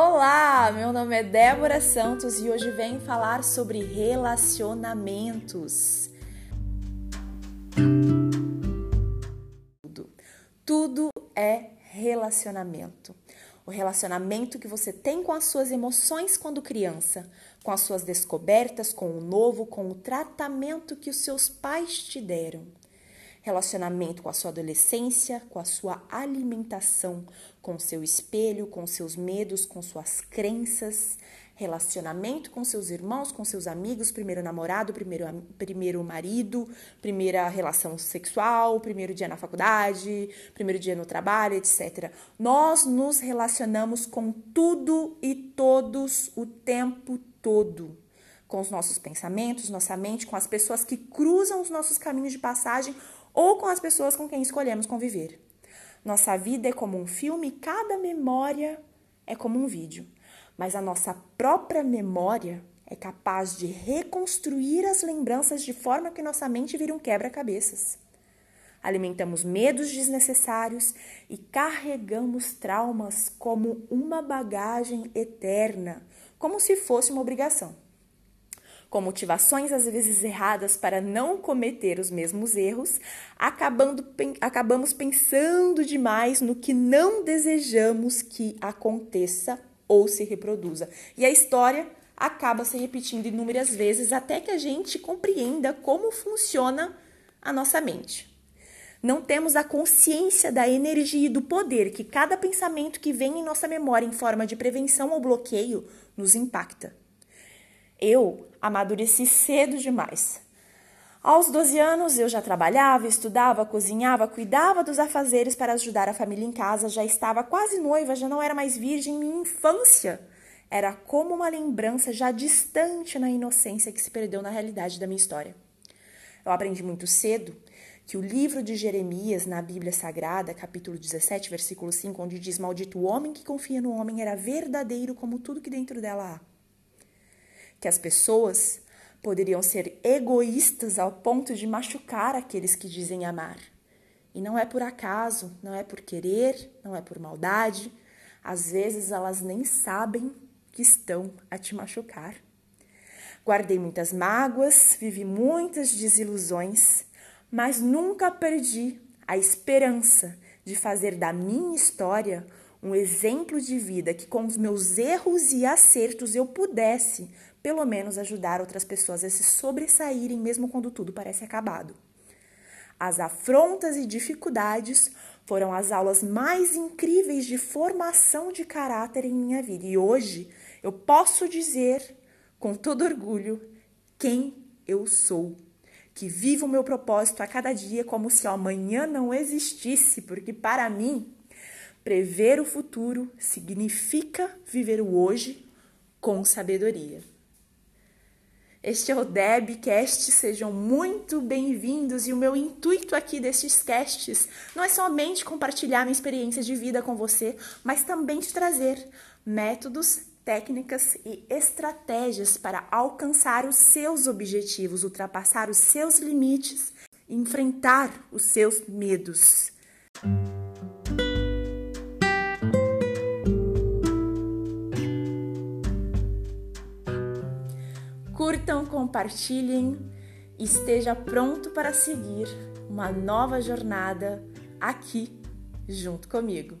Olá, meu nome é Débora Santos e hoje venho falar sobre relacionamentos. Tudo, tudo é relacionamento. O relacionamento que você tem com as suas emoções quando criança, com as suas descobertas, com o novo, com o tratamento que os seus pais te deram relacionamento com a sua adolescência, com a sua alimentação, com seu espelho, com seus medos, com suas crenças, relacionamento com seus irmãos, com seus amigos, primeiro namorado, primeiro, primeiro marido, primeira relação sexual, primeiro dia na faculdade, primeiro dia no trabalho, etc. Nós nos relacionamos com tudo e todos o tempo todo com os nossos pensamentos, nossa mente, com as pessoas que cruzam os nossos caminhos de passagem ou com as pessoas com quem escolhemos conviver. Nossa vida é como um filme cada memória é como um vídeo, mas a nossa própria memória é capaz de reconstruir as lembranças de forma que nossa mente vire um quebra-cabeças. Alimentamos medos desnecessários e carregamos traumas como uma bagagem eterna, como se fosse uma obrigação com motivações às vezes erradas para não cometer os mesmos erros, acabando, acabamos pensando demais no que não desejamos que aconteça ou se reproduza. E a história acaba se repetindo inúmeras vezes até que a gente compreenda como funciona a nossa mente. Não temos a consciência da energia e do poder que cada pensamento que vem em nossa memória em forma de prevenção ou bloqueio nos impacta. Eu amadureci cedo demais. Aos 12 anos eu já trabalhava, estudava, cozinhava, cuidava dos afazeres para ajudar a família em casa, já estava quase noiva, já não era mais virgem. Minha infância era como uma lembrança já distante na inocência que se perdeu na realidade da minha história. Eu aprendi muito cedo que o livro de Jeremias, na Bíblia Sagrada, capítulo 17, versículo 5, onde diz: Maldito o homem que confia no homem, era verdadeiro como tudo que dentro dela há que as pessoas poderiam ser egoístas ao ponto de machucar aqueles que dizem amar. E não é por acaso, não é por querer, não é por maldade. Às vezes elas nem sabem que estão a te machucar. Guardei muitas mágoas, vivi muitas desilusões, mas nunca perdi a esperança de fazer da minha história um exemplo de vida que, com os meus erros e acertos, eu pudesse, pelo menos, ajudar outras pessoas a se sobressaírem, mesmo quando tudo parece acabado. As afrontas e dificuldades foram as aulas mais incríveis de formação de caráter em minha vida. E hoje eu posso dizer, com todo orgulho, quem eu sou. Que vivo o meu propósito a cada dia como se o amanhã não existisse, porque para mim Prever o futuro significa viver o hoje com sabedoria. Este é o Debcast, sejam muito bem-vindos e o meu intuito aqui destes casts não é somente compartilhar minha experiência de vida com você, mas também te trazer métodos, técnicas e estratégias para alcançar os seus objetivos, ultrapassar os seus limites, enfrentar os seus medos. Curtam, compartilhem, esteja pronto para seguir uma nova jornada aqui junto comigo.